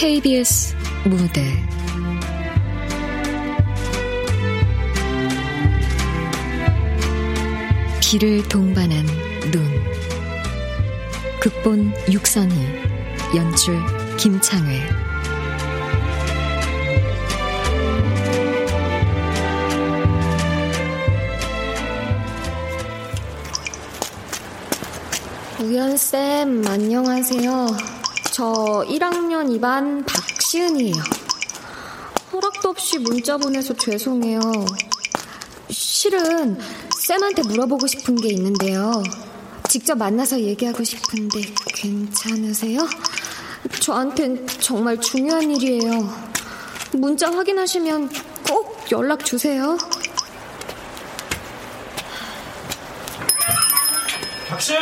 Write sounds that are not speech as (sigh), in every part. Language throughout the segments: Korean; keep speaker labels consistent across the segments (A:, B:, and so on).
A: KBS 무대. 비를 동반한 눈. 극본 육선희 연출 김창회.
B: 우연쌤, 안녕하세요. 저 1학년 2반 박시은이에요. 허락도 없이 문자 보내서 죄송해요. 실은 쌤한테 물어보고 싶은 게 있는데요. 직접 만나서 얘기하고 싶은데 괜찮으세요? 저한텐 정말 중요한 일이에요. 문자 확인하시면 꼭 연락 주세요.
C: 박신!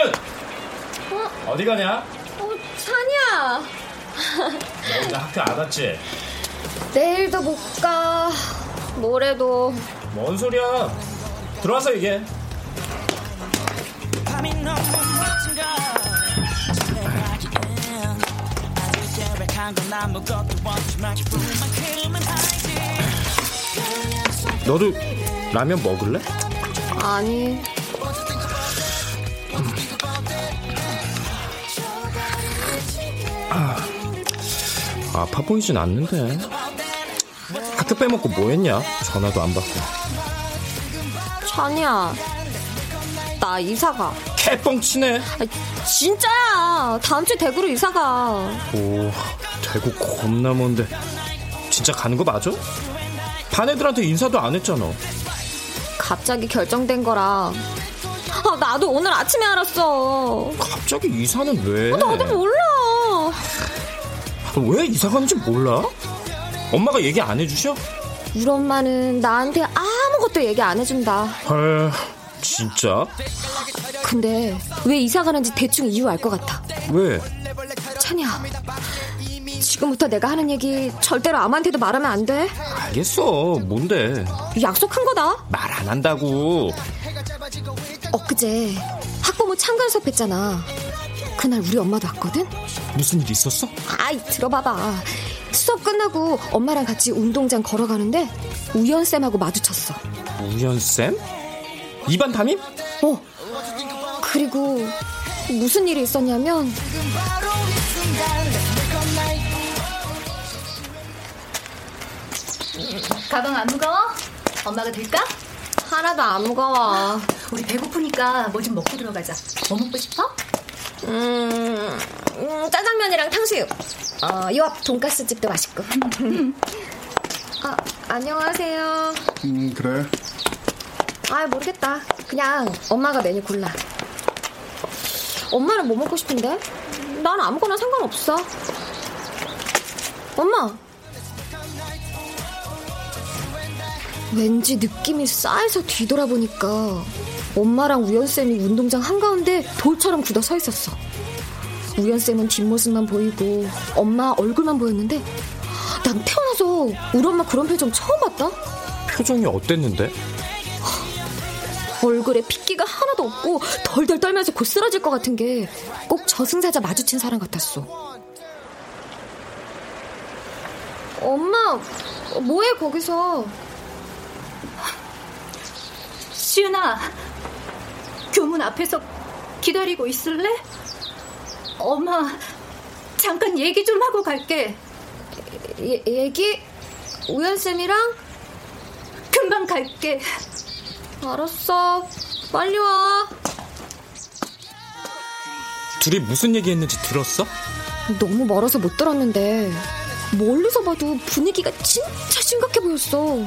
C: 어? 디 가냐? 너 오늘 학교 안 왔지?
B: 내일도 못 가. 모레도.
C: 뭔 소리야? 들어와서 얘기해. 너도 라면 먹을래?
B: 아니.
C: 아파 보이진 않는데. 학교 빼먹고 뭐 했냐? 전화도 안 받고.
B: 찬이야. 나 이사가.
C: 개뻥치네.
B: 아, 진짜야. 다음 주 대구로 이사가.
C: 오, 대구 겁나 먼데. 진짜 가는 거 맞아? 반 애들한테 인사도 안 했잖아.
B: 갑자기 결정된 거라. 아, 나도 오늘 아침에 알았어.
C: 갑자기 이사는 왜?
B: 아, 나도 몰라.
C: 왜 이사 가는지 몰라? 엄마가 얘기 안 해주셔?
B: 우리 엄마는 나한테 아무것도 얘기 안 해준다.
C: 헐, 진짜?
B: 근데 왜 이사 가는지 대충 이유 알 것 같아.
C: 왜?
B: 찬이야. 지금부터 내가 하는 얘기 절대로 아무한테도 말하면 안 돼.
C: 알겠어. 뭔데?
B: 약속한 거다.
C: 말 안 한다고.
B: 엊그제 학부모 참관 수업 했잖아. 그날 우리 엄마도 왔거든?
C: 무슨 일 있었어?
B: 아이, 들어봐봐. 수업 끝나고 엄마랑 같이 운동장 걸어가는데 우연쌤하고 마주쳤어.
C: 우연쌤? 이반 담임?
B: 어. 그리고 무슨 일이 있었냐면
D: 가방 안 무거워? 엄마가 들까?
B: 하나도 안 무거워.
D: 우리 배고프니까 뭐 좀 먹고 들어가자. 뭐 먹고 싶어?
B: 음, 음, 짜장면이랑 탕수육. 어, 요 앞 돈가스 집도 맛있고. (laughs) 아, 안녕하세요.
E: 음, 그래.
B: 아, 모르겠다. 그냥 엄마가 메뉴 골라. 엄마는 뭐 먹고 싶은데? 난 아무거나 상관없어. 엄마. 왠지 느낌이 싸해서 뒤돌아보니까 엄마랑 우연쌤이 운동장 한가운데 돌처럼 굳어 서 있었어. 우연쌤은 뒷모습만 보이고 엄마 얼굴만 보였는데 난 태어나서 우리 엄마 그런 표정 처음 봤다?
C: 표정이 어땠는데?
B: 얼굴에 핏기가 하나도 없고 덜덜 떨면서 곧 쓰러질 것 같은 게 꼭 저승사자 마주친 사람 같았어. 엄마, 뭐해 거기서?
D: 시은아, 교문 앞에서 기다리고 있을래? 엄마, 잠깐 얘기 좀 하고 갈게.
B: 예, 얘기? 우연쌤이랑?
D: 금방 갈게.
B: 알았어. 빨리 와.
C: 둘이 무슨 얘기 했는지 들었어?
B: 너무 멀어서 못 들었는데 멀리서 봐도 분위기가 진짜 심각해 보였어.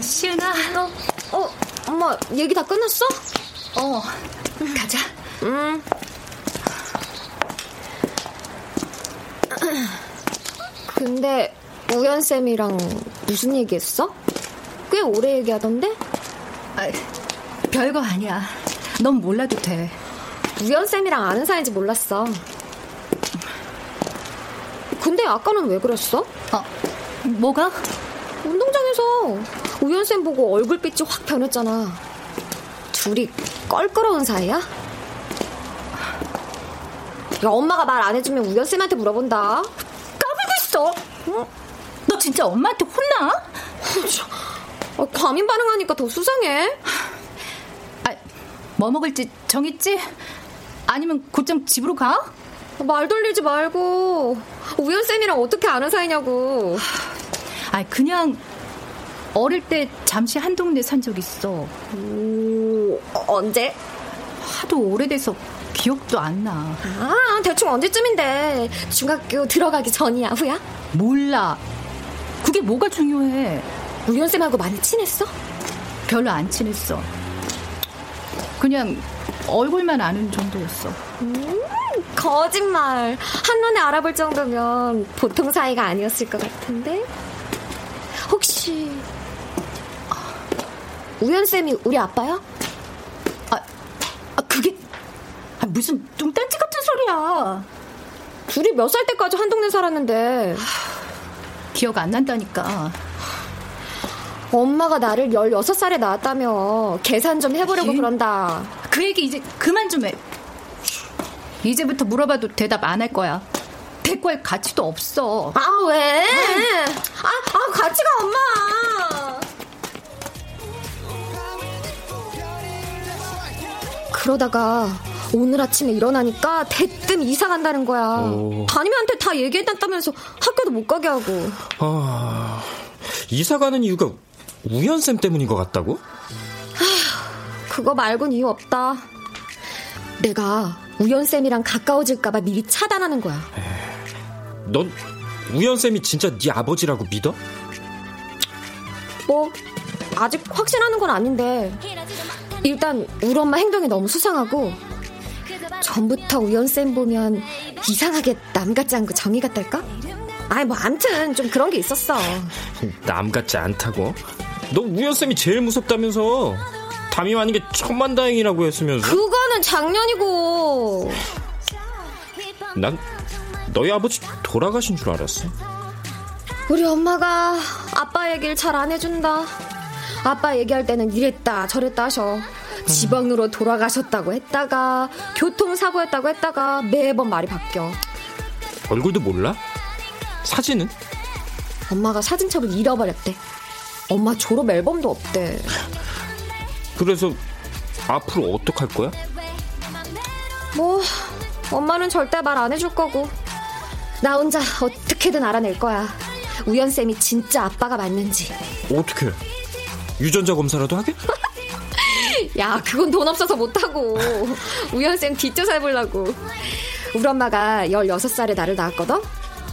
D: 시은아.
B: 어, 어, 엄마 얘기 다 끝났어?
D: 어, 가자.
B: 응. 근데 우연쌤이랑 무슨 얘기했어? 꽤 오래 얘기하던데?
D: 아, 별거 아니야. 넌 몰라도 돼.
B: 우연쌤이랑 아는 사이인지 몰랐어. 근데 아까는 왜 그랬어?
D: 어, 뭐가?
B: 운동장에서 우연쌤 보고 얼굴빛이 확 변했잖아. 둘이 껄끄러운 사이야? 야, 엄마가 말 안 해주면 우연쌤한테 물어본다.
D: 까불고 있어. 응? 너 진짜 엄마한테 혼나?
B: 아, 과민 반응하니까 더 수상해.
D: 아, 뭐 먹을지 정했지? 아니면 곧장 집으로 가?
B: 말 돌리지 말고 우연쌤이랑 어떻게 아는 사이냐고.
D: 아, 그냥 어릴 때 잠시 한 동네 산 적 있어.
B: 오, 어, 언제?
D: 하도 오래돼서 기억도 안 나.
B: 아, 대충 언제쯤인데. 중학교 들어가기 전이야, 후야?
D: 몰라. 그게 뭐가 중요해?
B: 우연쌤하고 많이 친했어?
D: 별로 안 친했어. 그냥 얼굴만 아는 정도였어.
B: 음, 거짓말. 한눈에 알아볼 정도면 보통 사이가 아니었을 것 같은데? 혹시, 우연쌤이 우리 아빠야?
D: 아, 아 그게 아, 무슨 뚱딴지 같은 소리야.
B: 둘이 몇 살 때까지 한 동네 살았는데.
D: 기억 안 난다니까.
B: 엄마가 나를 16살에 낳았다며 계산 좀 해보려고
D: 예?
B: 그런다.
D: 그 얘기 이제 그만 좀 해. 이제부터 물어봐도 대답 안 할 거야. 대꾸할 가치도 없어.
B: 아, 왜? 아, 아, 같이 가, 엄마! 그러다가 오늘 아침에 일어나니까 대뜸 이사 간다는 거야.
C: 오.
B: 담임한테 다 얘기했다면서 학교도 못 가게 하고.
C: 아, 이사 가는 이유가 우연쌤 때문인 것 같다고?
B: 그거 말곤 이유 없다. 내가 우연쌤이랑 가까워질까봐 미리 차단하는 거야.
C: 넌 우연쌤이 진짜 네 아버지라고 믿어?
B: 뭐, 아직 확신하는 건 아닌데. 일단, 우리 엄마 행동이 너무 수상하고, 전부터 우연쌤 보면 이상하게 남 같지 않고 정이 같달까? 아이, 뭐, 암튼, 좀 그런 게 있었어.
C: 남 같지 않다고? 너 우연쌤이 제일 무섭다면서 담임 아닌 게 천만다행이라고 했으면서
B: 그거는 작년이고.
C: 난 너희 아버지 돌아가신 줄 알았어
B: 우리 엄마가 아빠 얘기를 잘 안 해준다. 아빠 얘기할 때는 이랬다 저랬다 하셔. 지방으로 돌아가셨다고 했다가 교통사고였다고 했다가 매번 말이 바뀌어.
C: 얼굴도 몰라? 사진은?
B: 엄마가 사진첩을 잃어버렸대. 엄마 졸업 앨범도 없대.
C: 그래서 앞으로 어떡할 거야?
B: 뭐 엄마는 절대 말 안 해줄 거고 나 혼자 어떻게든 알아낼 거야. 우연쌤이 진짜 아빠가 맞는지.
C: 어떻게? 유전자 검사라도 하게? (laughs)
B: 야, 그건 돈 없어서 못하고. 우연쌤 뒷조사 해보려고. 우리 엄마가 16살에 나를 낳았거든?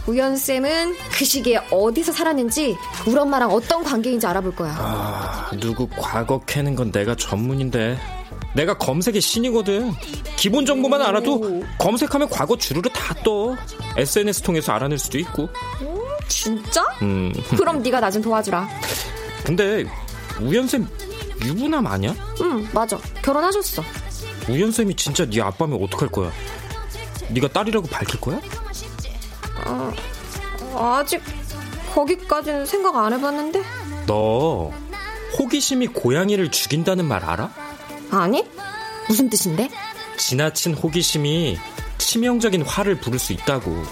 B: 우연쌤은 그 시기에 어디서 살았는지 우리 엄마랑 어떤 관계인지 알아볼 거야.
C: 아, 누구 과거 캐는 건 내가 전문인데. 내가 검색의 신이거든. 기본 정보만 알아도 검색하면 과거 주르르 다 떠. SNS 통해서 알아낼 수도 있고.
B: 진짜?
C: 음.
B: 그럼 네가 나 좀 도와주라.
C: 근데 우연쌤 유부남 아니야?
B: 응, 맞아. 결혼하셨어.
C: 우연쌤이 진짜 네 아빠면 어떡할 거야? 네가 딸이라고 밝힐 거야?
B: 아직 거기까지는 생각 안 해봤는데?
C: 너 호기심이 고양이를 죽인다는 말 알아?
B: 아니? 무슨 뜻인데?
C: 지나친 호기심이 치명적인 화를 부를 수 있다고.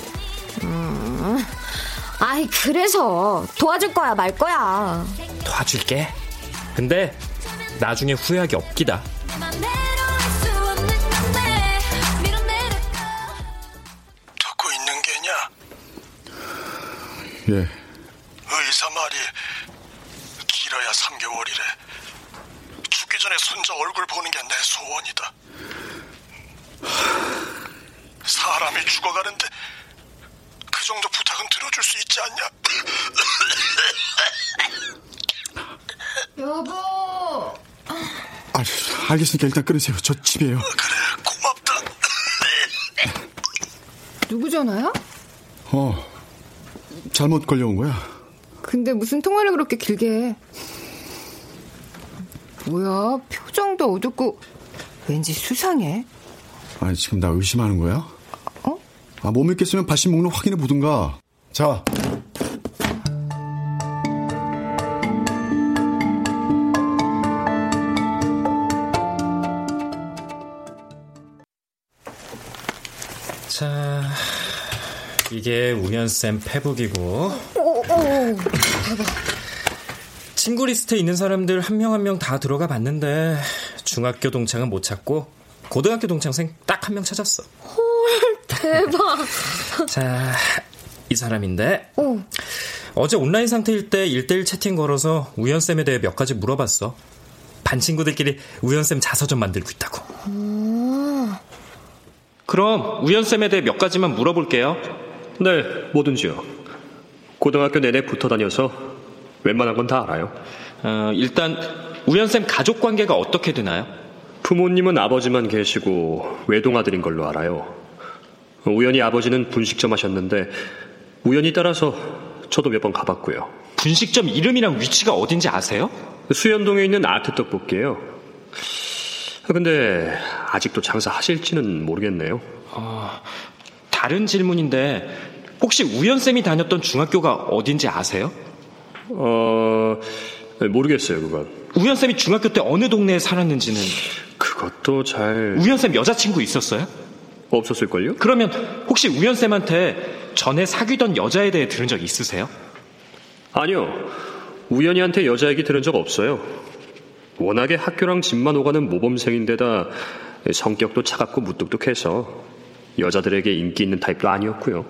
B: 아이, 그래서 도와줄 거야, 말 거야.
C: 도와줄게. 근데 나중에 후회하기 없기다.
F: 듣고 있는 게냐?
E: 예,
F: 의사 말이 길어야 3개월이래. 죽기 전에 손자 얼굴 보는 게 내 소원이다. 사람이 죽어가는데 그 정도 부탁은 들어줄 수 있지 않냐?
D: 여보.
E: 아, 알겠으니까 일단 끊으세요. 저 집이에요.
F: 그래, 고맙다.
D: 누구 전화야?
E: 어, 잘못 걸려온 거야.
B: 근데 무슨 통화를 그렇게 길게 해? 뭐야, 표정도 어둡고 왠지 수상해.
E: 아니, 지금 나 의심하는 거야?
B: 어?
E: 아, 못 믿겠으면 발신 목록 확인해 보든가. 자.
C: 자, 이게 우연쌤 페북이고.
B: 오, 오, 대박.
C: 친구 리스트에 있는 사람들 한 명 한 명 다 들어가 봤는데 중학교 동창은 못 찾고 고등학교 동창생 딱 한 명 찾았어.
B: 헐, 대박. (laughs)
C: 자, 이 사람인데
B: 오.
C: 어제 온라인 상태일 때 1대1 채팅 걸어서 우연쌤에 대해 몇 가지 물어봤어. 반 친구들끼리 우연쌤 자서전 만들고 있다고.
B: 오.
C: 그럼 우연쌤에 대해 몇 가지만 물어볼게요.
G: 네, 뭐든지요. 고등학교 내내 붙어 다녀서 웬만한 건 다 알아요.
C: 어, 일단 우연쌤 가족 관계가 어떻게 되나요?
G: 부모님은 아버지만 계시고 외동아들인 걸로 알아요. 우연히 아버지는 분식점 하셨는데 우연히 따라서 저도 몇 번 가봤고요.
C: 분식점 이름이랑 위치가 어딘지 아세요?
G: 수연동에 있는 아트 떡볶이에요. 근데 아직도 장사하실지는 모르겠네요.
C: 어, 다른 질문인데 혹시 우연쌤이 다녔던 중학교가 어딘지 아세요?
G: 어, 모르겠어요, 그건.
C: 우연쌤이 중학교 때 어느 동네에 살았는지는
G: 그것도 잘...
C: 우연쌤 여자친구 있었어요?
G: 없었을걸요?
C: 그러면 혹시 우연쌤한테 전에 사귀던 여자에 대해 들은 적 있으세요?
G: 아니요. 우연이한테 여자 얘기 들은 적 없어요. 워낙에 학교랑 집만 오가는 모범생인데다 성격도 차갑고 무뚝뚝해서 여자들에게 인기 있는 타입도 아니었고요.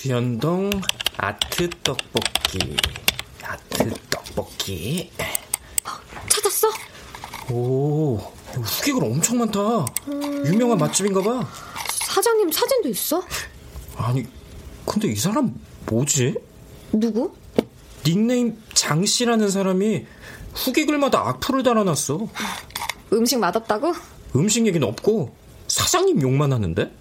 C: 수연동 아트 떡볶이 아트 떡볶이
B: 찾았어?
C: 오 후기글 엄청 많다 유명한 맛집인가 봐
B: 사장님 사진도 있어?
C: 아니 근데 이 사람 뭐지?
B: 누구?
C: 닉네임 장씨라는 사람이 후기글마다 악플을 달아놨어
B: 음식 맛없다고?
C: 음식 얘기는 없고 사장님 욕만 하는데?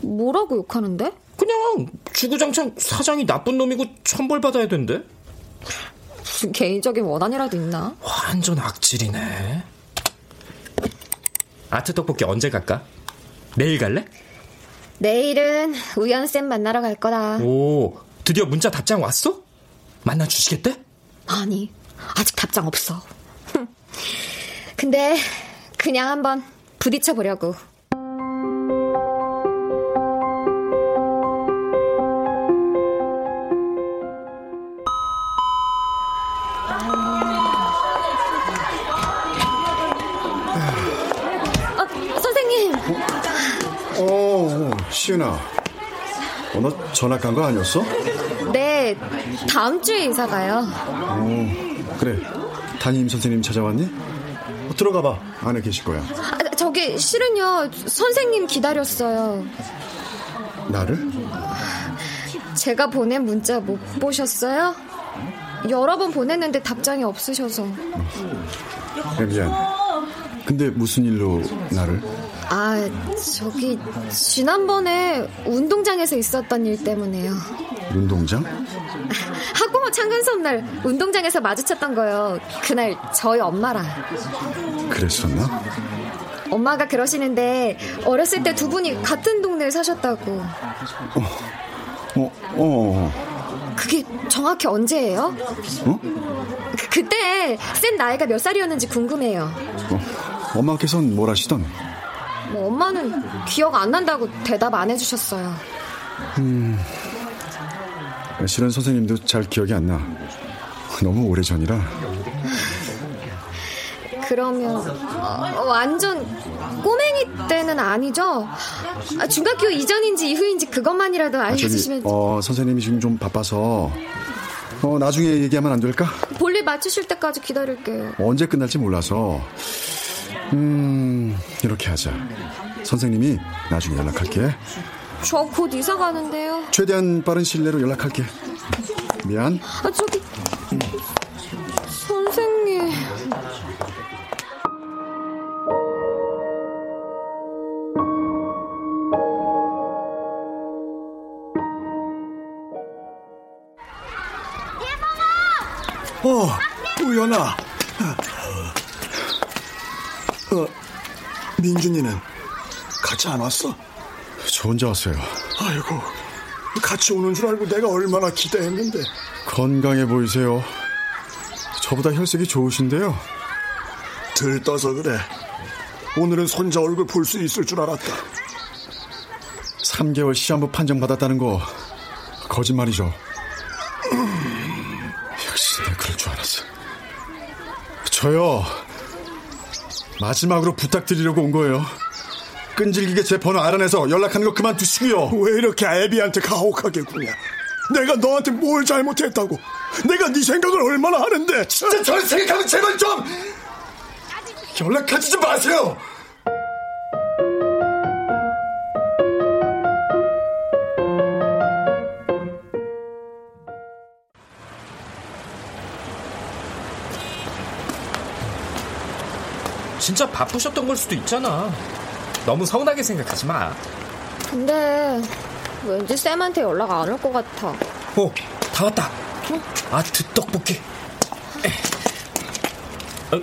B: 뭐라고 욕하는데?
C: 그냥 주구장창 사장이 나쁜 놈이고 천벌 받아야 된대
B: 무슨 개인적인 원한이라도 있나?
C: 완전 악질이네 아트 떡볶이 언제 갈까? 내일 갈래?
B: 내일은 우연 쌤 만나러 갈 거다.
C: 오 드디어 문자 답장 왔어? 만나 주시겠대?
B: 아니 아직 답장 없어. (laughs) 근데 그냥 한번 부딪혀 보려고.
E: 어. 어, 너 전학 간 거 아니었어?
B: 네, 다음 주에 이사 가요.
E: 어, 그래. 담임 선생님 찾아왔니? 어, 들어가 봐. 안에 계실 거야.
B: 아, 저기 실은요 선생님 기다렸어요.
E: 나를?
B: 제가 보낸 문자 못 보셨어요? 여러 번 보냈는데 답장이 없으셔서.
E: 네, 미안. 근데 무슨 일로 나를?
B: 아, 저기 지난번에 운동장에서 있었던 일 때문에요.
E: 운동장? (laughs)
B: 학부모 창근 수업날 운동장에서 마주쳤던 거요. 그날 저희 엄마랑.
E: 그랬었나?
B: 엄마가 그러시는데 어렸을 때 두 분이 같은 동네에 사셨다고.
E: 어, 어, 어.
B: 그게 정확히 언제예요?
E: 어?
B: 그, 그때 쌤 나이가 몇 살이었는지 궁금해요.
E: 어, 엄마께서는 뭘 하시던?
B: 뭐 엄마는 기억 안 난다고 대답 안 해주셨어요.
E: 음, 실은 선생님도 잘 기억이 안 나. 너무 오래 전이라.
B: 그러면 어, 완전 꼬맹이 때는 아니죠? 아, 중학교 이전인지 이후인지 그것만이라도
E: 아, 저기,
B: 알려주시면
E: 어, 선생님이 지금 좀 바빠서 어, 나중에 얘기하면 안 될까?
B: 볼일 맞추실 때까지 기다릴게요.
E: 언제 끝날지 몰라서 음, 이렇게 하자. 선생님이 나중에 연락할게.
B: 저 곧 이사 가는데요.
E: 최대한 빠른 실내로 연락할게. 미안.
B: 아, 저기. 선생님.
F: 어, 우연아. 어, 민준이는 같이 안 왔어?
E: 저 혼자 왔어요.
F: 아이고, 같이 오는 줄 알고 내가 얼마나 기대했는데.
E: 건강해 보이세요. 저보다 혈색이 좋으신데요.
F: 들떠서 그래. 오늘은 손자 얼굴 볼 수 있을 줄 알았다.
E: 3개월 시한부 판정 받았다는 거 거짓말이죠. 역시 내가 그럴 줄 알았어. 저요. 마지막으로 부탁드리려고 온 거예요. 끈질기게 제 번호 알아내서 연락하는 거 그만두시고요.
F: 왜 이렇게 애비한테 가혹하게 구냐? 내가 너한테 뭘 잘못했다고? 내가 네 생각을 얼마나 하는데?
E: 진짜 저를 생각하면 제발 좀 연락하지 좀 마세요.
C: 진짜 바쁘셨던 걸 수도 있잖아. 너무 서운하게 생각하지 마.
B: 근데 왠지 쌤한테 연락 안 올 것 같아.
C: 어, 다 왔다. 아트 떡볶이. 어,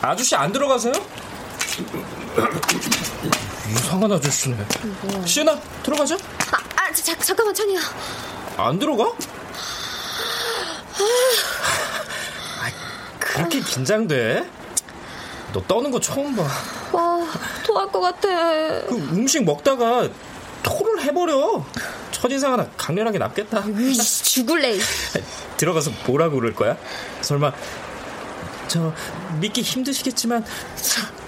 C: 아저씨 안 들어가세요? 이상한 아저씨네. 시은아, 들어가자.
B: 아, 아 자, 잠깐만 찬이야.
C: 안 들어가? 아, 그렇게 긴장돼? 너 떠는 거 처음 봐.
B: 와, 토할 것 같아.
C: 그 음식 먹다가 토를 해버려. 첫인상 하나 강렬하게 남겠다.
B: 으이, 죽을래.
C: 들어가서 뭐라고 그럴 거야? 설마 저 믿기 힘드시겠지만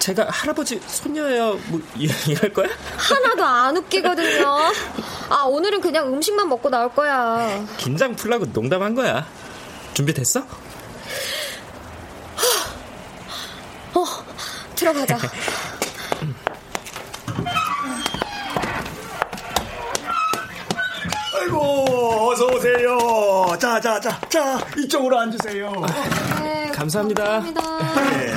C: 제가 할아버지 손녀예요. 뭐 이럴 거야?
B: 하나도 안 웃기거든요. 아 오늘은 그냥 음식만 먹고 나올 거야.
C: 긴장 풀라고 농담한 거야. 준비됐어?
B: 어 들어가자.
F: 아이고 어서 오세요. 자, 자, 자, 자 이쪽으로 앉으세요.
B: 네,
C: 감사합니다.
B: 감사합니다.
F: 네.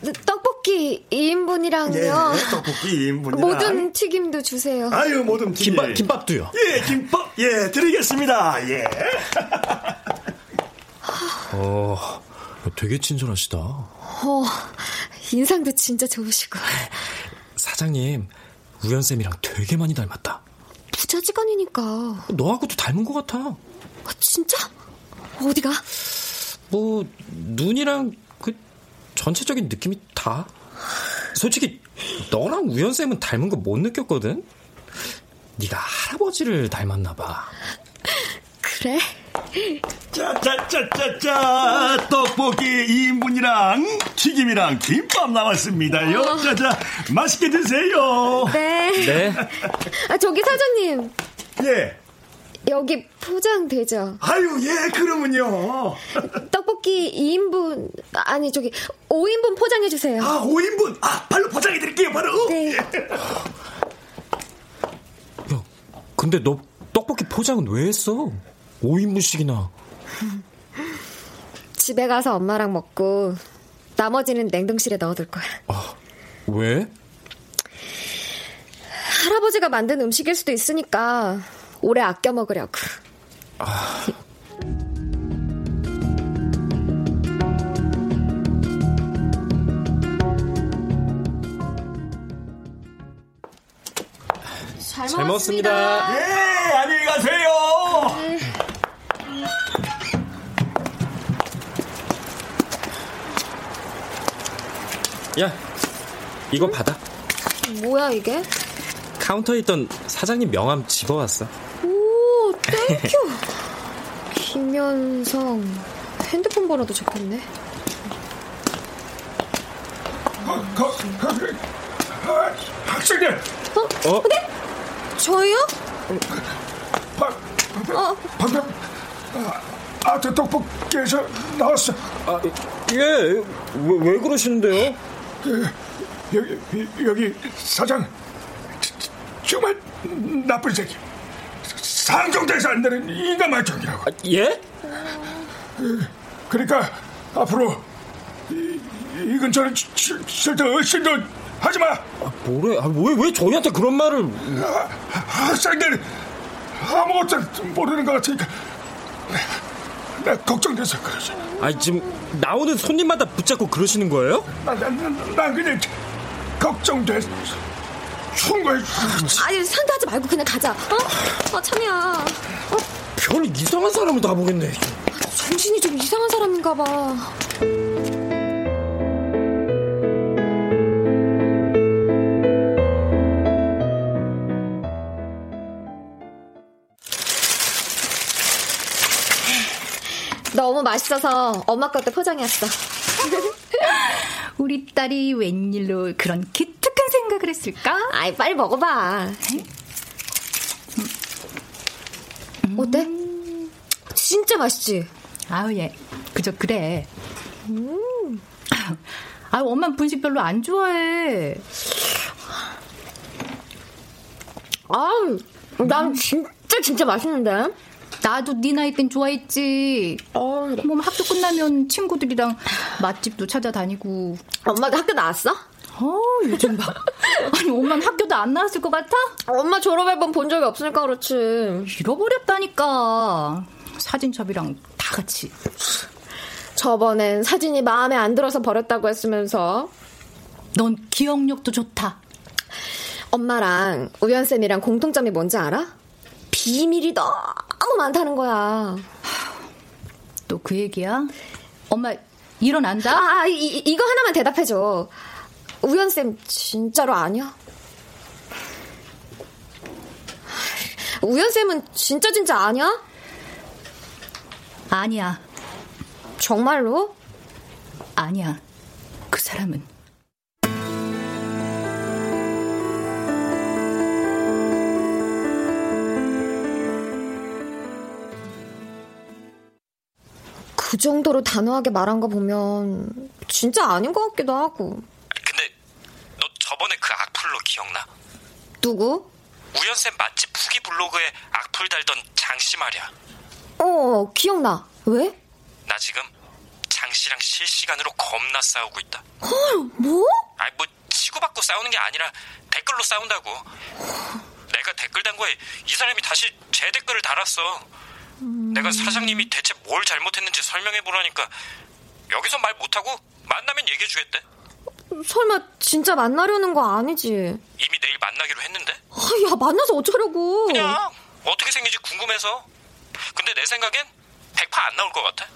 B: 네, 떡볶이 2인분이랑요.
F: 예, 떡볶이 2인분이랑
B: 모든 튀김도 주세요.
F: 아유 모든 튀김.
C: 김밥 김밥도요.
F: 예, 김밥 예 드리겠습니다. 예. (laughs)
C: 어, 되게 친절하시다.
B: 어, 인상도 진짜 좋으시고.
C: 사장님 우연 쌤이랑 되게 많이 닮았다.
B: 부자지간이니까.
C: 너하고도 닮은 것 같아.
B: 아, 진짜? 어디가?
C: 뭐 눈이랑 그 전체적인 느낌이 다. 솔직히 너랑 우연 쌤은 닮은 거 못 느꼈거든. 네가 할아버지를 닮았나 봐.
B: 그래?
F: 자자자자자 떡볶이 2인분이랑 튀김이랑 김밥 나왔습니다요. 자자 맛있게 드세요.
B: 네.
C: 네.
B: 아, 저기 사장님.
F: 예.
B: 여기 포장되죠?
F: 아유 예 그러면요.
B: 떡볶이 2인분, 아니, 저기, 5인분 포장해주세요.
F: 아 5인분 아 발로 포장해 드릴게요 바로.
B: 네.
C: 야, 근데 너 떡볶이 포장은 왜 했어? 5인분씩이나. (laughs)
B: 집에 가서 엄마랑 먹고, 나머지는 냉동실에 넣어둘 거야.
C: 아, 왜?
B: 할아버지가 만든 음식일 수도 있으니까, 오래 아껴 먹으려고. 잘,
C: 잘 먹었습니다.
F: 예 안녕히 가세요.
C: 야, 이거 받아.
B: 뭐야, 이게?
C: 카운터에 있던 사장님 명함 집어왔어.
B: 오, thank you. (laughs) 김현성. 핸드폰 번호도 적혔네.
F: 학생들
B: 어?
C: 어?
B: 네? 저요?
F: 방,
B: 어,
F: 방금 아, 아트 떡볶이에서 나왔어.
C: 아, 예. 왜, 왜 그러시는데요?
F: 여기 여기 사장 저- 정말 나쁜 새끼. 상종돼서 안 되는 인간 말종이라고.
C: 아, 예?
F: 그러니까 앞으로 이, 이 근처는 절대 의심도 하지 마.
C: 아, 뭐래? 아, 왜, 왜 저희한테 그런 말을.
F: 학생들 아무것도 모르는 것 같으니까 나 걱정돼서 그러지.
C: 아니 지금 나오는 손님마다 붙잡고 그러시는 거예요?
F: 나, 나, 나, 나 그냥 걱정돼서 충고해 주지.
B: 아니 상대하지 말고 그냥 가자. 어? 아 참이야. 어?
C: 별 이상한 사람을 다 보겠네.
B: 정신이 좀 이상한 사람인가 봐. 맛있어서 엄마 것도 포장해왔어. (laughs)
D: 우리 딸이 웬일로 그런 기특한 생각을 했을까?
B: 아이, 빨리 먹어봐. 어때? 진짜 맛있지?
D: 아우, 예. 그저 그래. 음. 아, 엄마 분식 별로 안 좋아해.
B: 아우, 난 진짜 진짜 맛있는데?
D: 나도 네 나이 땐 좋아했지. 어, 뭐 학교 끝나면 친구들이랑 맛집도 찾아다니고.
B: 엄마도 학교 나왔어?
D: 어, 요즘 봐. (laughs) 아니, 엄마는 학교도 안 나왔을 것 같아?
B: 엄마 졸업앨범 본 적이 없으니까 그렇지.
D: 잃어버렸다니까. 사진첩이랑 다 같이.
B: 저번엔 사진이 마음에 안 들어서 버렸다고 했으면서.
D: 넌 기억력도 좋다.
B: 엄마랑 우연쌤이랑 공통점이 뭔지 알아? 비밀이 너무 많다는 거야.
D: 또 그 얘기야? 엄마, 일어난다?
B: 아, 이, 이거 하나만 대답해줘. 우연쌤, 진짜로 아니야? 우연쌤은 진짜 진짜 아니야?
D: 아니야.
B: 정말로?
D: 아니야. 그 사람은.
B: 그 정도로 단호하게 말한 거 보면 진짜 아닌 것 같기도 하고.
C: 근데 너 저번에 그 악플로 기억나?
B: 누구?
C: 우연쌤 맛집 후기 블로그에 악플 달던 장씨 말이야.
B: 어, 기억나. 왜?
C: 나 지금 장씨랑 실시간으로 겁나 싸우고 있다.
B: 헐, 뭐?
C: 아니 뭐 치고받고 싸우는 게 아니라 댓글로 싸운다고. 내가 댓글 단 거에 이 사람이 다시 제 댓글을 달았어. 음... 내가 사장님이 대체 뭘 잘못했는지 설명해 보라니까 여기서 말 못하고 만나면 얘기해 주겠대.
B: 설마 진짜 만나려는 거 아니지?
C: 이미 내일 만나기로 했는데.
B: 아, 야 만나서 어쩌려고?
C: 그냥 어떻게 생긴지 궁금해서. 근데 내 생각엔 100%안 나올 것 같아.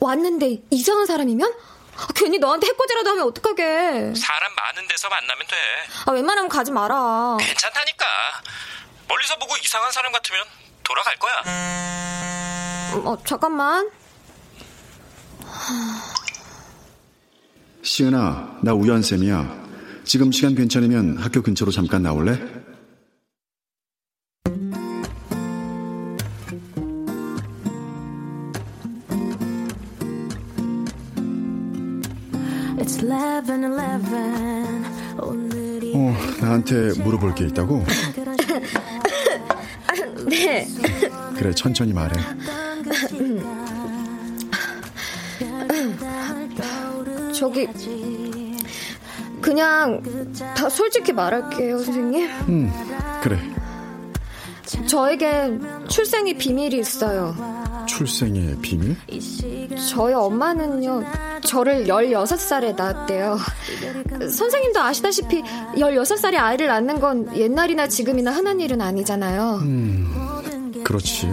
B: 왔는데 이상한 사람이면? 아, 괜히 너한테 해코지라도 하면 어떡하게.
C: 사람 많은 데서 만나면 돼.
B: 아, 웬만하면 가지 마라.
C: 괜찮다니까. 멀리서 보고 이상한 사람 같으면 돌아갈 거야.
B: 어, 잠깐만.
E: 시은아, 나 우연쌤이야. 지금 시간 괜찮으면 학교 근처로 잠깐 나올래? 어, 나한테 물어볼 게 있다고?
B: 네.
E: 그래, 천천히 말해.
B: 저기 그냥 다 솔직히 말할게요, 선생님.
E: 음, 그래.
B: 저에게 출생의 비밀이 있어요.
E: 출생의 비밀?
B: 저희 엄마는요, 저를 16살에 낳았대요. 선생님도 아시다시피 16살에 아이를 낳는 건 옛날이나 지금이나 흔한 일은 아니잖아요.
E: 음, 그렇지.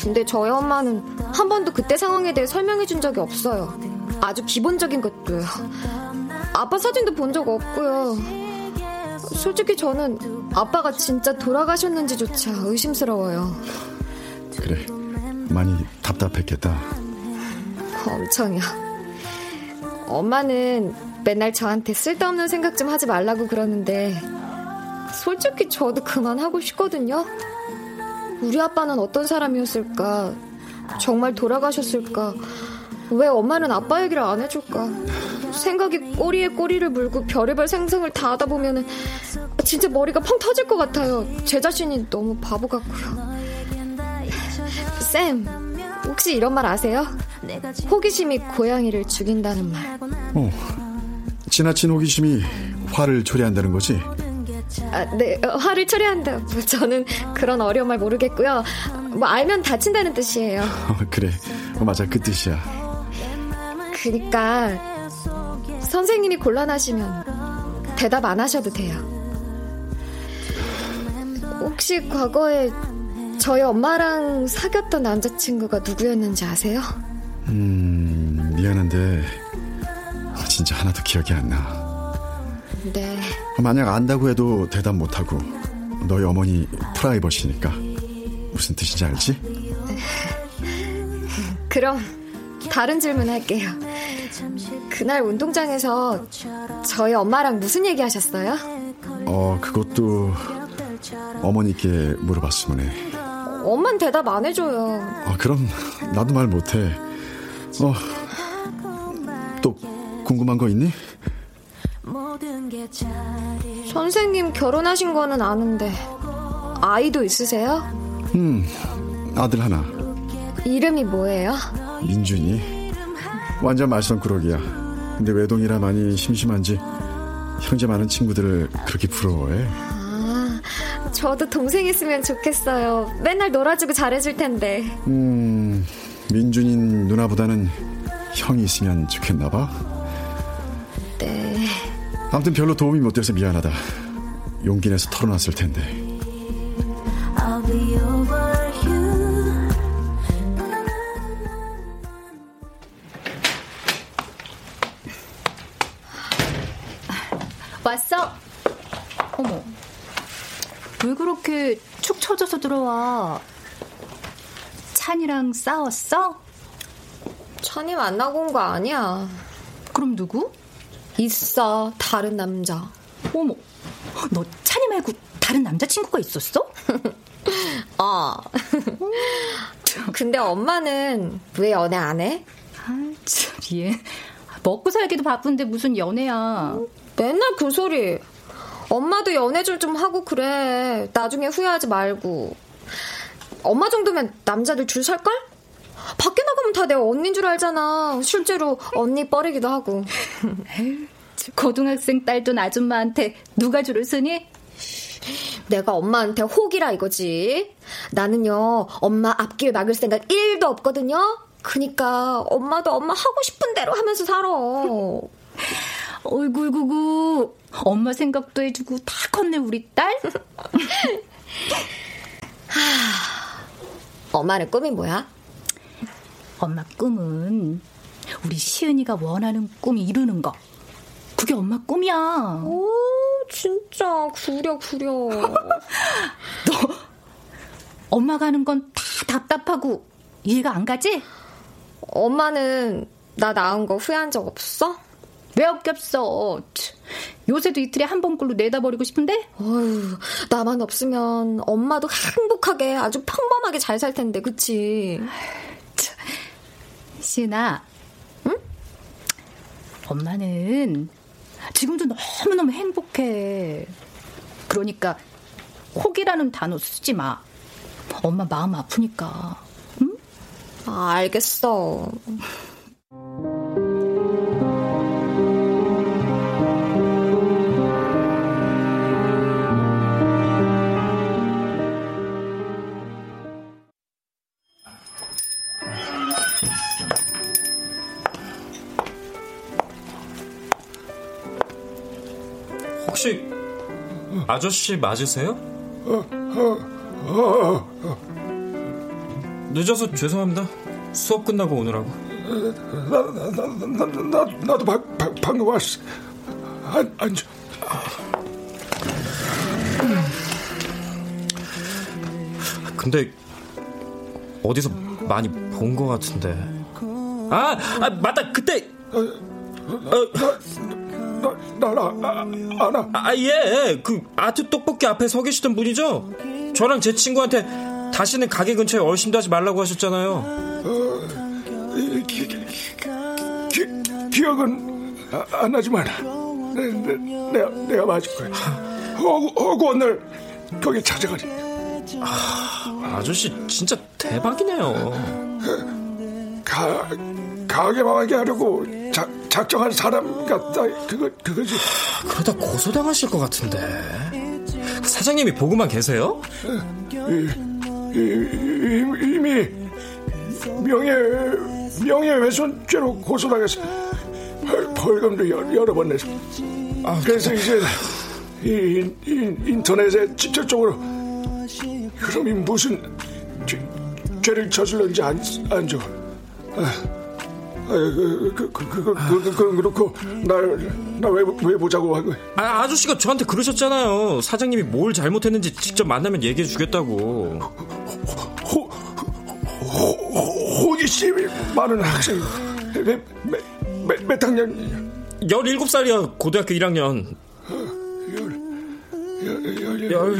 B: 근데 저희 엄마는 한 번도 그때 상황에 대해 설명해 준 적이 없어요. 아주 기본적인 것도요. 아빠 사진도 본 적 없고요. 솔직히 저는 아빠가 진짜 돌아가셨는지조차 의심스러워요.
E: 그래, 많이 답답했겠다.
B: 엄청요. 엄마는 맨날 저한테 쓸데없는 생각 좀 하지 말라고 그러는데 솔직히 저도 그만하고 싶거든요. 우리 아빠는 어떤 사람이었을까? 정말 돌아가셨을까? 왜 엄마는 아빠 얘기를 안 해줄까? 생각이 꼬리에 꼬리를 물고 별의별 생각을 다 하다 보면은 진짜 머리가 펑 터질 것 같아요. 제 자신이 너무 바보 같고요. 쌤, 혹시 이런 말 아세요? 호기심이 고양이를 죽인다는 말.
E: 어, 지나친 호기심이 화를 초래한다는 거지?
B: 아, 네, 어, 화를 초래한다. 뭐 저는 그런 어려운 말 모르겠고요. 뭐 알면 다친다는 뜻이에요.
E: 어, (laughs) 그래, 어, 맞아, 그 뜻이야.
B: 그니까 선생님이 곤란하시면 대답 안 하셔도 돼요. 혹시 과거에 저희 엄마랑 사귀었던 남자친구가 누구였는지 아세요?
E: 음, 미안한데 진짜 하나도 기억이 안 나.
B: 네.
E: 만약 안다고 해도 대답 못하고 너희 어머니 프라이버시니까 무슨 뜻인지 알지?
B: 그럼 다른 질문 할게요. 그날 운동장에서 저희 엄마랑 무슨 얘기 하셨어요?
E: 어, 그것도 어머니께 물어봤으면 해.
B: 엄만 대답 안 해줘요.
E: 아, 그럼 나도 말 못해. 어, 또 궁금한 거 있니?
B: 선생님 결혼하신 거는 아는데 아이도 있으세요?
E: 음, 아들 하나.
B: 이름이 뭐예요?
E: 민준이. 완전 말썽꾸러기야. 근데 외동이라 많이 심심한지 형제 많은 친구들을 그렇게 부러워해.
B: 아, 저도 동생 있으면 좋겠어요. 맨날 놀아주고 잘해줄 텐데.
E: 음, 민준인 누나보다는 형이 있으면 좋겠나 봐.
B: 네.
E: 아무튼 별로 도움이 못 돼서 미안하다. 용기 내서 털어놨을 텐데.
D: 왔어? 어머. 왜 그렇게 축 처져서 들어와? 찬이랑 싸웠어?
B: 찬이 만나고 온 거 아니야.
D: 그럼 누구?
B: 있어. 다른 남자.
D: 어머. 너 찬이 말고 다른 남자친구가 있었어? (laughs)
B: 어. (laughs) 근데 엄마는 왜 연애 안 해?
D: 아, 참, 얘. 먹고 살기도 바쁜데 무슨 연애야.
B: 맨날 그 소리. 엄마도 연애 좀 좀 하고 그래. 나중에 후회하지 말고. 엄마 정도면 남자들 줄 설걸? 밖에 나가면 다내 언니인 줄 알잖아. 실제로 언니 뻘이기도 하고.
D: 고등학생 딸 둔 아줌마한테 누가 줄을 서니?
B: 내가 엄마한테 혹이라 이거지. 나는요, 엄마 앞길 막을 생각 1도 없거든요? 그니까 엄마도 엄마 하고 싶은 대로 하면서 살아.
D: 어이구이구구. 엄마 생각도 해주고 다 컸네, 우리 딸? (laughs)
B: 하, 엄마는 꿈이 뭐야?
D: 엄마 꿈은 우리 시은이가 원하는 꿈 이루는 거. 그게 엄마 꿈이야.
B: 오, 진짜 구려 구려. (laughs)
D: 너 엄마가 하는 건 다 답답하고 이해가 안 가지?
B: 엄마는 나 낳은 거 후회한 적 없어?
D: 왜 없겠어? 요새도 이틀에 한 번꼴로 내다버리고 싶은데?
B: 어휴, 나만 없으면 엄마도 행복하게 아주 평범하게 잘 살 텐데, 그치?
D: 시은아, 응? 엄마는 지금도 너무너무 행복해. 그러니까 혹이라는 단어 쓰지 마. 엄마 마음 아프니까. 응?
B: 아, 알겠어.
C: 아저씨 맞으세요? 늦어서 죄송합니다. 수업 끝나고 오느라고.
F: 나, 나, 나, 나, 나, 나도 바, 바, 방금 왔어. 안, 앉아.
C: 근데 어디서 많이 본 것 같은데. 아, 아 맞다. 그때 어,
F: 나, 나, 나, 아나.
C: 아, 예. 그 아트 떡볶이 앞에 서 계시던 분이죠? 저랑 제 친구한테 다시는 가게 근처에 얼씬도 하지 말라고 하셨잖아요.
F: 어, 기, 기, 기, 억은 안 나지만 내, 내, 내가, 내가 맞을 거야. 허구 오늘 거기 찾아가니.
C: 아, 아저씨 진짜 대박이네요.
F: 가, 가게 망하게 하려고 자, 작정한 사람 같다. 그거 그거지.
C: 그러다 고소당하실 것 같은데. 사장님이 보고만 계세요?
F: 이, 이, 이미 명예 명예훼손죄로 고소당해서 벌, 벌금도 여러, 번 내서 아, 그래서 이제 이, 이, 인터넷에 직접적으로 그럼이 무슨 죄, 죄를 저질렀는지 안, 안 줘. 아. 그, 그, 그, 그, 그, 그, 그렇고, 날, 나왜 왜 보자고 한 거야?
C: 아, 아저씨가 저한테 그러셨잖아요. 사장님이 뭘 잘못했는지 직접 만나면 얘기해 주겠다고.
F: 호, 호, 호기심이 많은 학생. 몇, 몇, 몇, 몇 학년?
C: 17살이야, 고등학교 1학년.
F: 열, 열, 열, 열,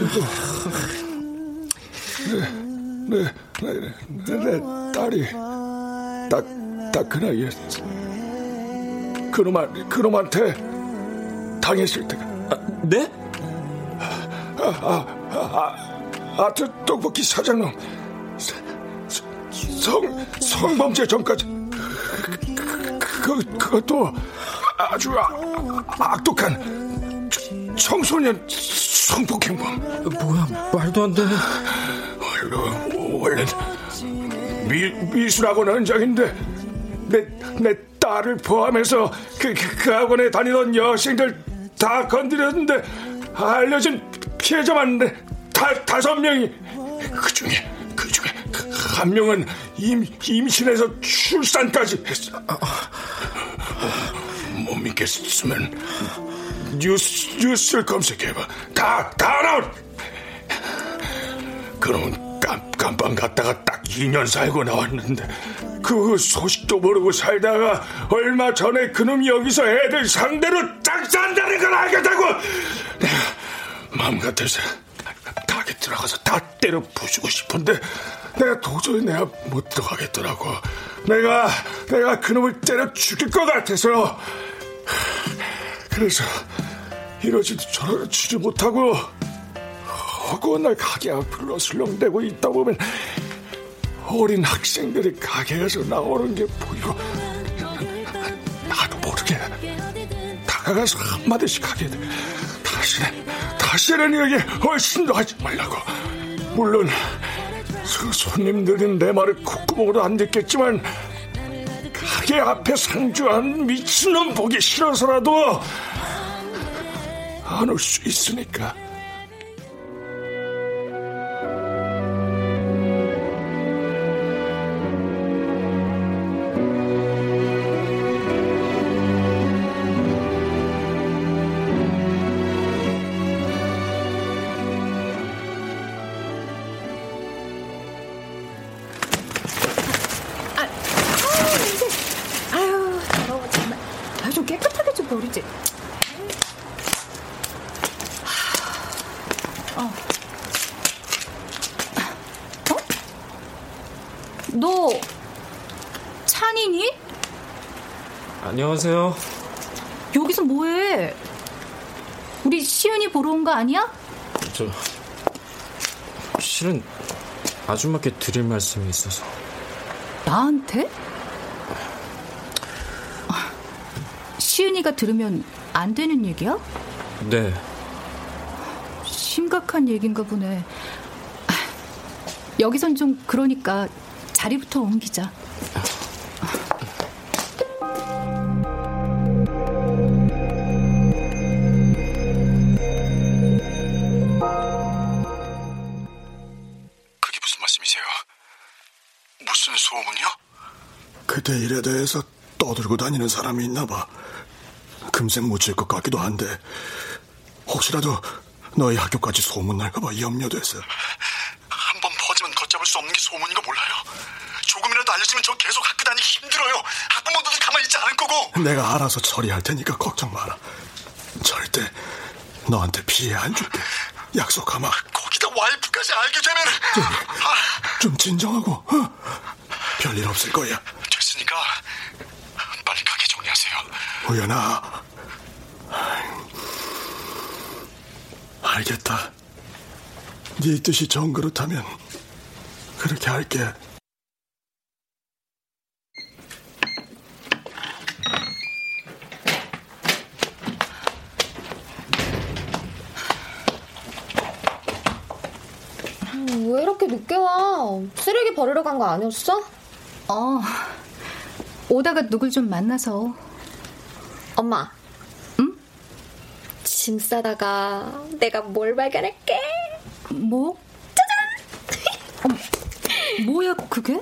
F: 네, 네, 네, 내 딸이 딱 딱 그 나이에 그놈한 그놈한테 당했을 때가
C: 아, 네?
F: 아, 아, 아, 아트 떡볶이 사장님 성 성범죄 전까지 그, 그, 그것도 아주 악독한 청소년 성폭행범
C: 뭐야 말도 안 돼.
F: 원래 미, 미술학원 원장인데 내, 내 딸을 포함해서 그, 그, 그 학원에 다니던 여학생들 다 건드렸는데 알려진 피해자만 다, 다섯 명이 그 중에 그 중에 한 명은 임, 임신해서 출산까지 했어. 못 믿겠으면 뉴스, 뉴스를 검색해봐. 다, 다 나온! 그놈은 깜, 깜빵 갔다가 딱 2년 살고 나왔는데 그 소식도 모르고 살다가 얼마 전에 그놈이 여기서 애들 상대로 짝짠다는 걸 알게 되고! 내가 마음 같아서 가게 들어가서 다 때려 부수고 싶은데 내가 도저히 내가 못 들어가겠더라고. 내가 내가 그놈을 때려 죽일 것 같아서. 그래서 이러지도 저러지도 못하고 허구한 날 가게 앞으로 슬렁대고 있다 보면 어린 학생들이 가게에서 나오는 게 보이고 나도 모르게 다가가서 한마디씩 하게 돼. 다시는 다시는 여기 훨씬도 하지 말라고. 물론 그 손님들은 내 말을 콧구멍으로 안 듣겠지만 가게 앞에 상주한 미친놈 보기 싫어서라도 안 올 수 있으니까
C: 안녕하세요.
D: 여기서 뭐해? 우리 시은이 보러 온 거 아니야?
C: 저 실은 아줌마께 드릴 말씀이 있어서.
D: 나한테? 시은이가 들으면 안 되는 얘기야?
C: 네.
D: 심각한 얘긴가 보네. 여기선 좀 그러니까 자리부터 옮기자.
F: 떠들고 다니는 사람이 있나 봐. 금생 못질것 같기도 한데 혹시라도 너희 학교까지 소문 날까 봐 염려돼서.
H: 한 번 퍼지면 걷잡을 수 없는 게 소문인 거 몰라요? 조금이라도 알려지면 저 계속 학교 다니기 힘들어요. 학부모들도 가만히 있지 않을 거고.
F: 내가 알아서 처리할 테니까 걱정 마라. 절대 너한테 피해 안 줄게. 약속하마.
H: 거기다 와이프까지 알게 되면
F: 좀, 좀 진정하고 어? 별일 없을 거야.
H: 됐으니까 빨리 가게 정리하세요.
F: 우연아. 알겠다. 네 뜻이 정 그렇다면 그렇게 할게.
B: 왜 이렇게 늦게 와? 쓰레기 버리러 간 거 아니었어?
D: 어, 오다가 누굴 좀 만나서.
B: 엄마.
D: 응?
B: 짐 싸다가 내가 뭘 발견할게?
D: 뭐?
B: 짜잔!
D: 어, 뭐야, 그게?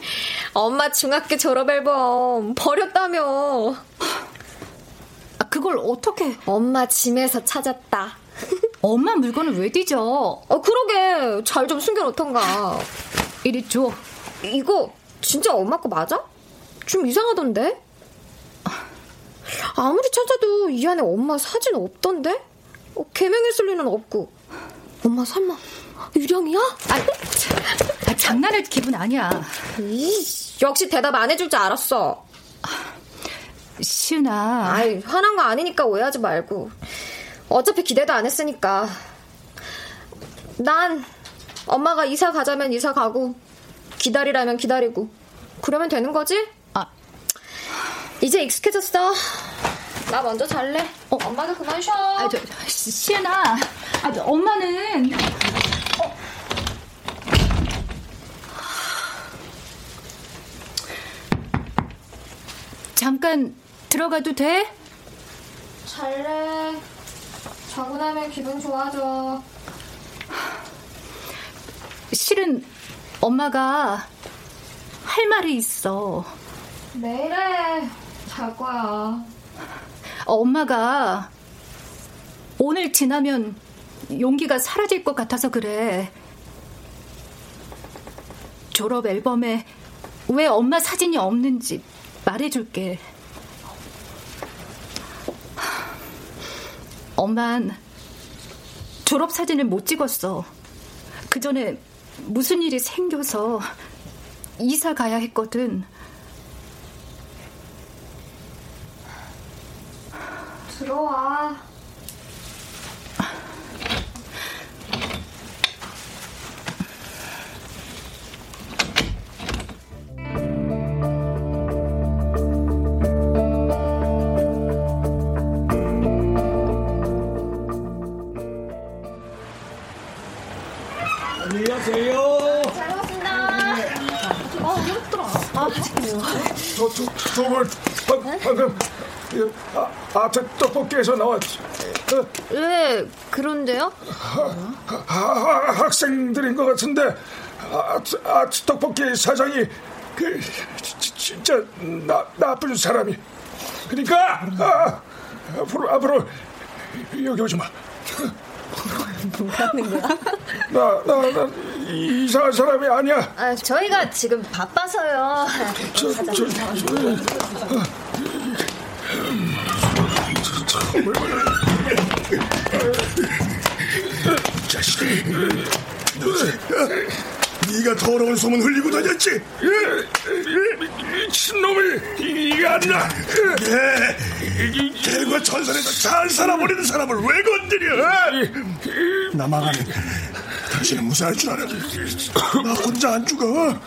B: 엄마 중학교 졸업 앨범 버렸다며.
D: 아, 그걸 어떻게?
B: 엄마 짐에서 찾았다.
D: 엄마 물건을 왜 뒤져?
B: 어, 그러게. 잘 좀 숨겨놓던가.
D: 이리 줘.
B: 이거 진짜 엄마 거 맞아? 좀 이상하던데? 아무리 찾아도 이 안에 엄마 사진 없던데? 어, 개명했을 리는 없고. 엄마 설마 유령이야?
D: 아, 아 장난할 기분 아니야.
B: 이, 역시 대답 안 해줄 줄 알았어.
D: 시은아.
B: 아이, 화난 거 아니니까 오해하지 말고. 어차피 기대도 안 했으니까. 난 엄마가 이사 가자면 이사 가고 기다리라면 기다리고 그러면 되는 거지?
D: 아.
B: 이제 익숙해졌어. 나 먼저 잘래. 어. 엄마도 그만 쉬어.
D: 아, 저, 시은아. 아, 저, 엄마는. 어. 잠깐 들어가도 돼?
B: 잘래. 자고 나면 기분 좋아져.
D: 실은 엄마가 할 말이 있어.
B: 내일에 잘 거야.
D: 엄마가 오늘 지나면 용기가 사라질 것 같아서 그래. 졸업 앨범에 왜 엄마 사진이 없는지 말해줄게. 엄만 졸업 사진을 못 찍었어. 그 전에 무슨 일이 생겨서 이사 가야 했거든.
B: 들어와.
F: 안녕하세요.
B: 잘 먹었습니다. 아, 힘들어. 아,
F: 저, 저, 저걸 방금 아, 아트 떡볶이에서 나왔지. 어,
B: 왜 그런데요?
F: 하, 하, 학생들인 것 같은데 아트, 아트 떡볶이 사장이 그 지, 진짜 나, 나쁜 사람이. 그러니까 아, 앞으로 앞으로 여기 오지 마.
B: 뭐라는 거야?
F: 나, 나, 나 이상한 사람이 아니야.
B: 아, 저희가 지금 바빠서요.
F: 저, 저, 저,
H: 자식이 네가 더러운 소문 흘리고 다녔지?
F: 미친놈이 이게 안 나.
H: 네, 개과 천선에서 잘 살아버리는 사람을 왜 건드려? 나 망하면 당신은 무사할 줄 알아. 나 혼자 안 죽어.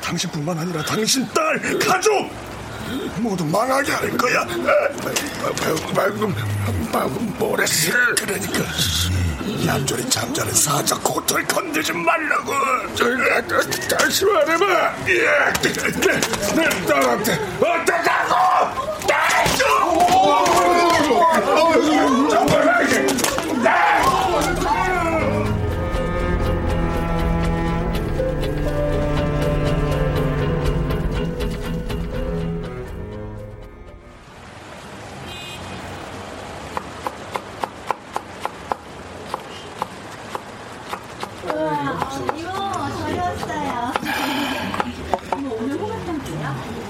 H: 당신뿐만 아니라 당신 딸, 가족 모두 망하게 할 거야.
F: 방금 방금 뭐랬어?
H: 그러니까 얌전히 잠자는 사자 코털 건들지 말라고.
F: 다시 말해봐. 예, 내, 내 딸한테 어떡하고?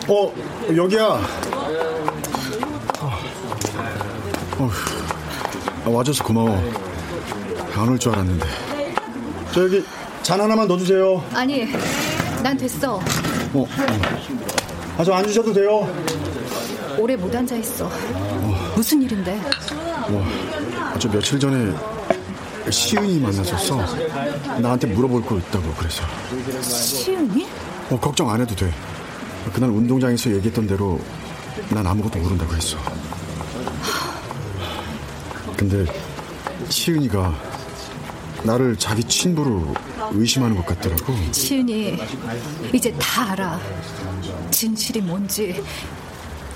E: 어, 여기야. 어, 어, 와줘서 고마워. 안 올 줄 알았는데. 저 여기 잔 하나만 넣어주세요.
D: 아니, 난 됐어.
E: 어, 어. 아, 저 앉으셔도 돼요.
D: 오래 못 앉아 있어. 무슨 일인데?
E: 뭐, 저 며칠 전에 시은이 만났었어. 나한테 물어볼 거 있다고 그래서.
D: 시은이?
E: 어, 걱정 안 해도 돼. 그날 운동장에서 얘기했던 대로 난 아무것도 모른다고 했어. 근데 시은이가 나를 자기 친부로 의심하는 것 같더라고.
D: 시은이 이제 다 알아. 진실이 뭔지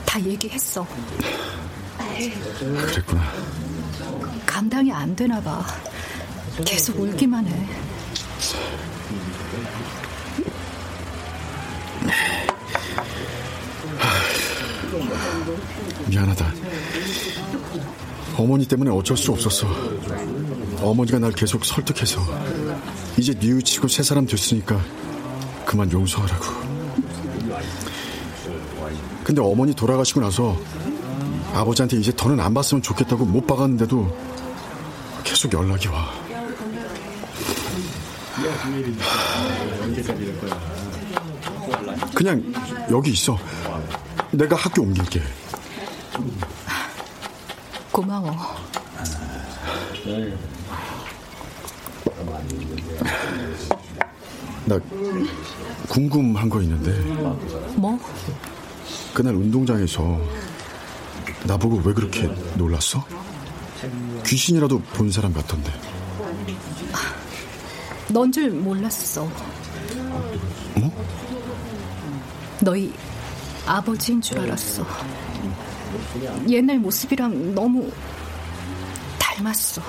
D: 다 얘기했어.
E: 그랬구나.
D: 감당이 안 되나 봐. 계속 울기만 해.
E: 미안하다. 어머니 때문에 어쩔 수 없었어. 어머니가 날 계속 설득해서 이제 뉘우치고 새 사람 됐으니까 그만 용서하라고. 근데 어머니 돌아가시고 나서 아버지한테 이제 더는 안 봤으면 좋겠다고 못 박았는데도 계속 연락이 와. 그냥 여기 있어. 내가 학교 옮길게.
D: 고마워.
E: 나 궁금한 거 있는데.
D: 뭐?
E: 그날 운동장에서 나보고 왜 그렇게 놀랐어? 귀신이라도 본 사람 같던데.
D: 넌 줄 몰랐어.
E: 뭐?
D: 너희 아버지인 줄 알았어. 옛날 모습이랑 너무 닮았어.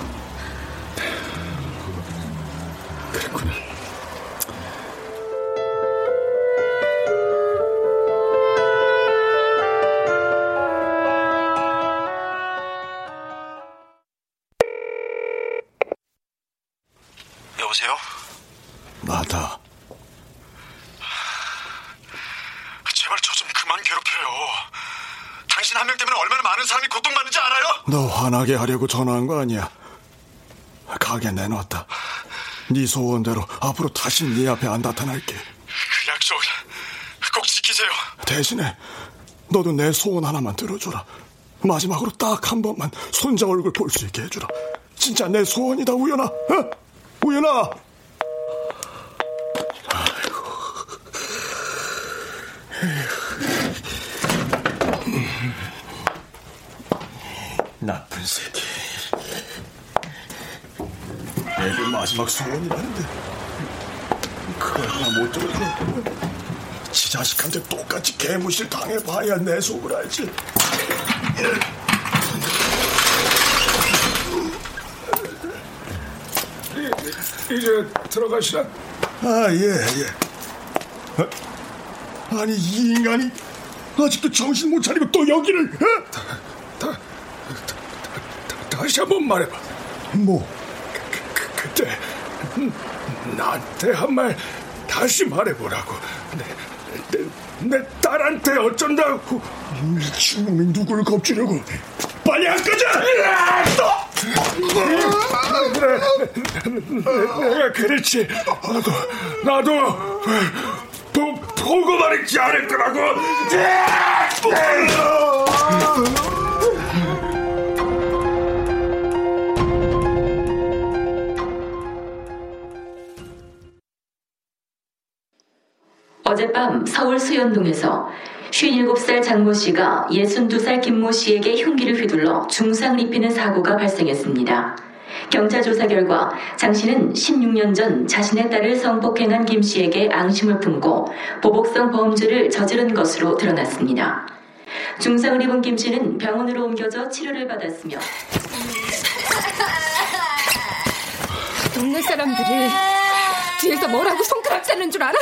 H: 나게 하려고 전화한 거 아니야. 가게 내놨다. 네 소원대로 앞으로 다시 네 앞에 안 나타날게.
E: 그 약속 꼭 지키세요.
H: 대신에 너도 내 소원 하나만 들어줘라. 마지막으로 딱 한 번만 손자 얼굴 볼 수 있게 해주라. 진짜 내 소원이다, 우연아. 어? 우연아. 나쁜 새끼. 애들 마지막 소원이라는데 그걸 하나 못 들어줘. 지 자식한테 똑같이 개무실 당해봐야 내 속을 알지.
F: 이제 들어가시라.
H: 아, 예, 예. 어? 아니, 이 인간이 아직도 정신 못 차리고 또 여기를, 어?
F: 다, 다시 한번 말해봐.
H: 뭐?
F: 그, 그, 그때 나한테 한 말 다시 말해보라고. 내, 내, 내 딸한테 어쩐다고.
H: 미친놈이 누굴 겁주려고. 빨리 안 꺼져!
F: 내가 그랬지. 나도, 나도, 보, 보고 말했지 않을 거라고.
I: 어젯밤 서울 수연동에서 57살 장모 씨가 62살 김모 씨에게 흉기를 휘둘러 중상을 입히는 사고가 발생했습니다. 경찰 조사 결과 장 씨는 16년 전 자신의 딸을 성폭행한 김 씨에게 앙심을 품고 보복성 범죄를 저지른 것으로 드러났습니다. 중상을 입은 김 씨는 병원으로 옮겨져 치료를 받았으며
B: 동네 사람들이 뒤에서 뭐라고 손가락 자는 줄 알아?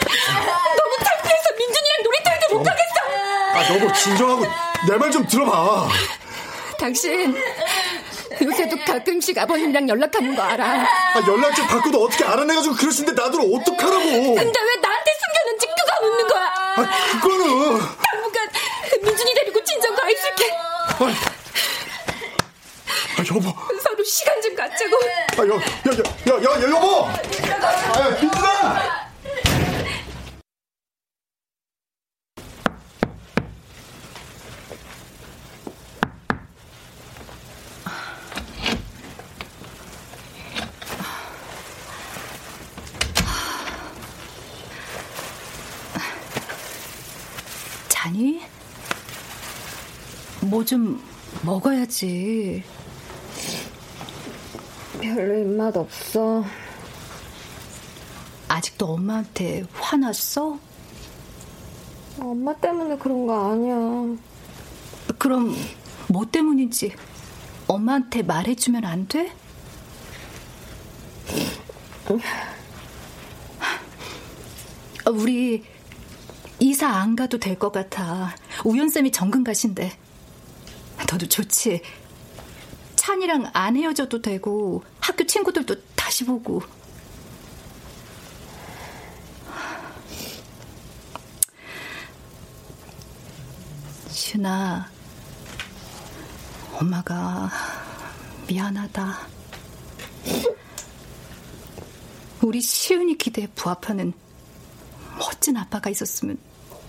B: 너무 창피해서 민준이랑 놀이터에도 못 가겠어.
E: 아, 여보, 진정하고 내 말 좀 들어봐.
B: 당신 요새도 가끔씩 아버님이랑 연락하는 거 알아.
E: 아, 연락처 바꿔도 어떻게 알아내가지고 그러시는데 나들 어떡하라고.
B: 근데 왜 나한테 숨겼는지 그가 묻는 거야.
E: 아, 그거는.
B: 당분간 민준이 데리고 친정 가 있을게.
E: 아, 아, 여보.
B: 서로 시간 좀 갖자고.
E: 아, 여, 야, 야, 야, 야, 여보! 아, 민준아!
D: 자니? 뭐 좀 먹어야지.
B: 별로 입맛 없어.
D: 아직도 엄마한테 화났어?
B: 엄마 때문에 그런 거 아니야.
D: 그럼 뭐 때문인지 엄마한테 말해주면 안 돼? 우리 이사 안 가도 될 것 같아. 우연쌤이 정근 가신대. 너도 좋지. 찬이랑 안 헤어져도 되고 학교 친구들도 다시 보고. 시은아, 엄마가 미안하다. 우리 시은이 기대에 부합하는 멋진 아빠가 있었으면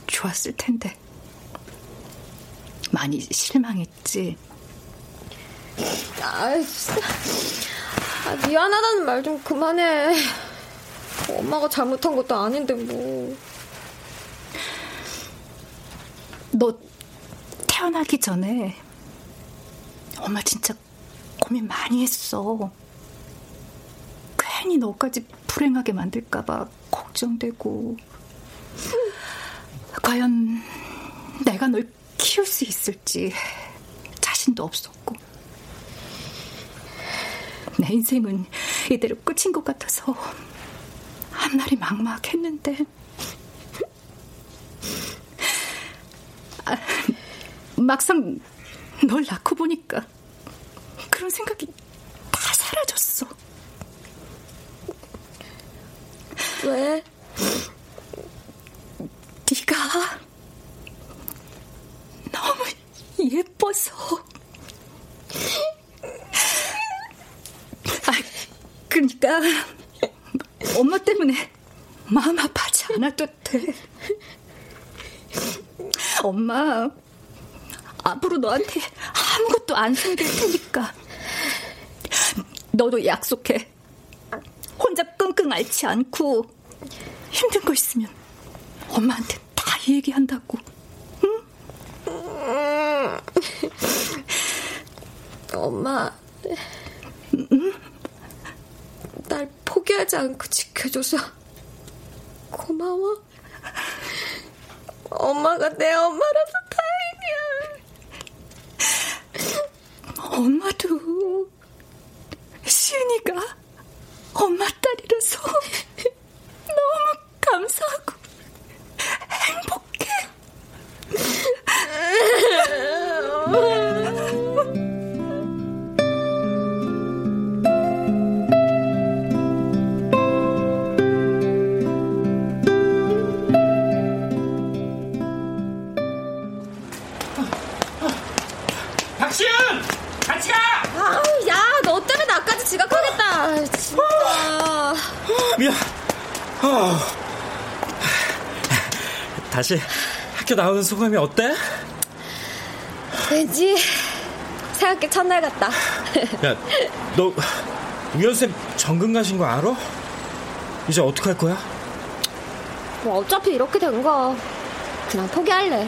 D: 좋았을 텐데. 많이 실망했지.
B: 아, 아 미안하다는 말 좀 그만해. 엄마가 잘못한 것도 아닌데 뭐.
D: 너 태어나기 전에 엄마 진짜 고민 많이 했어. 괜히 너까지 불행하게 만들까봐 걱정되고. 과연 내가 널 키울 수 있을지 자신도 없었고. 내 인생은 이대로 끝인 것 같아서 한날이 막막했는데. 아, 막상 널 낳고 보니까 그런 생각이 다 사라졌어.
B: 왜?
D: 네가 너무 예뻐서. 아, 그러니까 엄마 때문에 마음 아파하지 않아도 돼. 엄마 앞으로 너한테 아무것도 안 생길 테니까 너도 약속해. 혼자 끙끙 앓지 않고 힘든 거 있으면 엄마한테 다 얘기한다고. 응? (laughs)
B: 엄마. 응? 날 포기하지 않고 지켜줘서 고마워. 엄마가 내 엄마라서 다행이야.
D: 엄마도 시은이가 엄마 딸이라서 (laughs) 너무 감사하고 행복해.
C: 박시은! 같이 가!
B: 아우, 야, 너 때문에 나까지 지각하겠다. 진짜.
C: 미안. 어. 다시 학교 나오는 소감이 어때?
B: 왠지 새학기 첫날 같다.
C: 야, 너 우연쌤 정근 가신 거 알아? 이제 어떻게 할 거야?
B: 뭐 어차피 이렇게 된 거 그냥 포기할래.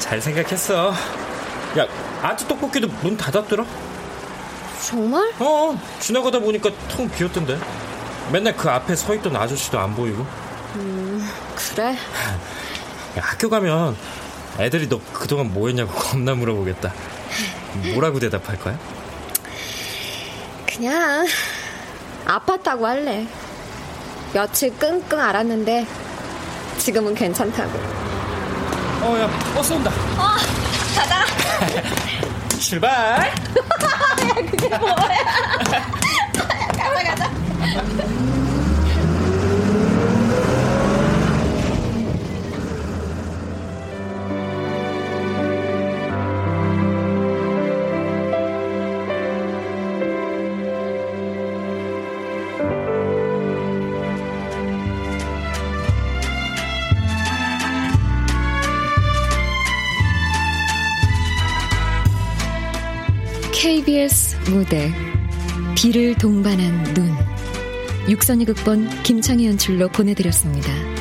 C: 잘 생각했어. 야, 아직 떡볶이도 문 닫았더라?
B: 정말?
C: 어, 지나가다 보니까 텅 비었던데. 맨날 그 앞에 서 있던 아저씨도 안 보이고.
B: 음, 그래?
C: 야, 학교 가면 애들이 너 그동안 뭐 했냐고 (laughs) 겁나 물어보겠다. 뭐라고 대답할 거야?
B: 그냥 아팠다고 할래. 며칠 끙끙 앓았는데 지금은 괜찮다고.
C: 어, 야, 버스 온다.
B: 어, 가자. (laughs)
C: 출발! (laughs)
B: 야, 그게 뭐야? 가자, 가자.
A: 무대 비를 동반한 눈 육선이 극본 김창희 연출로 보내드렸습니다.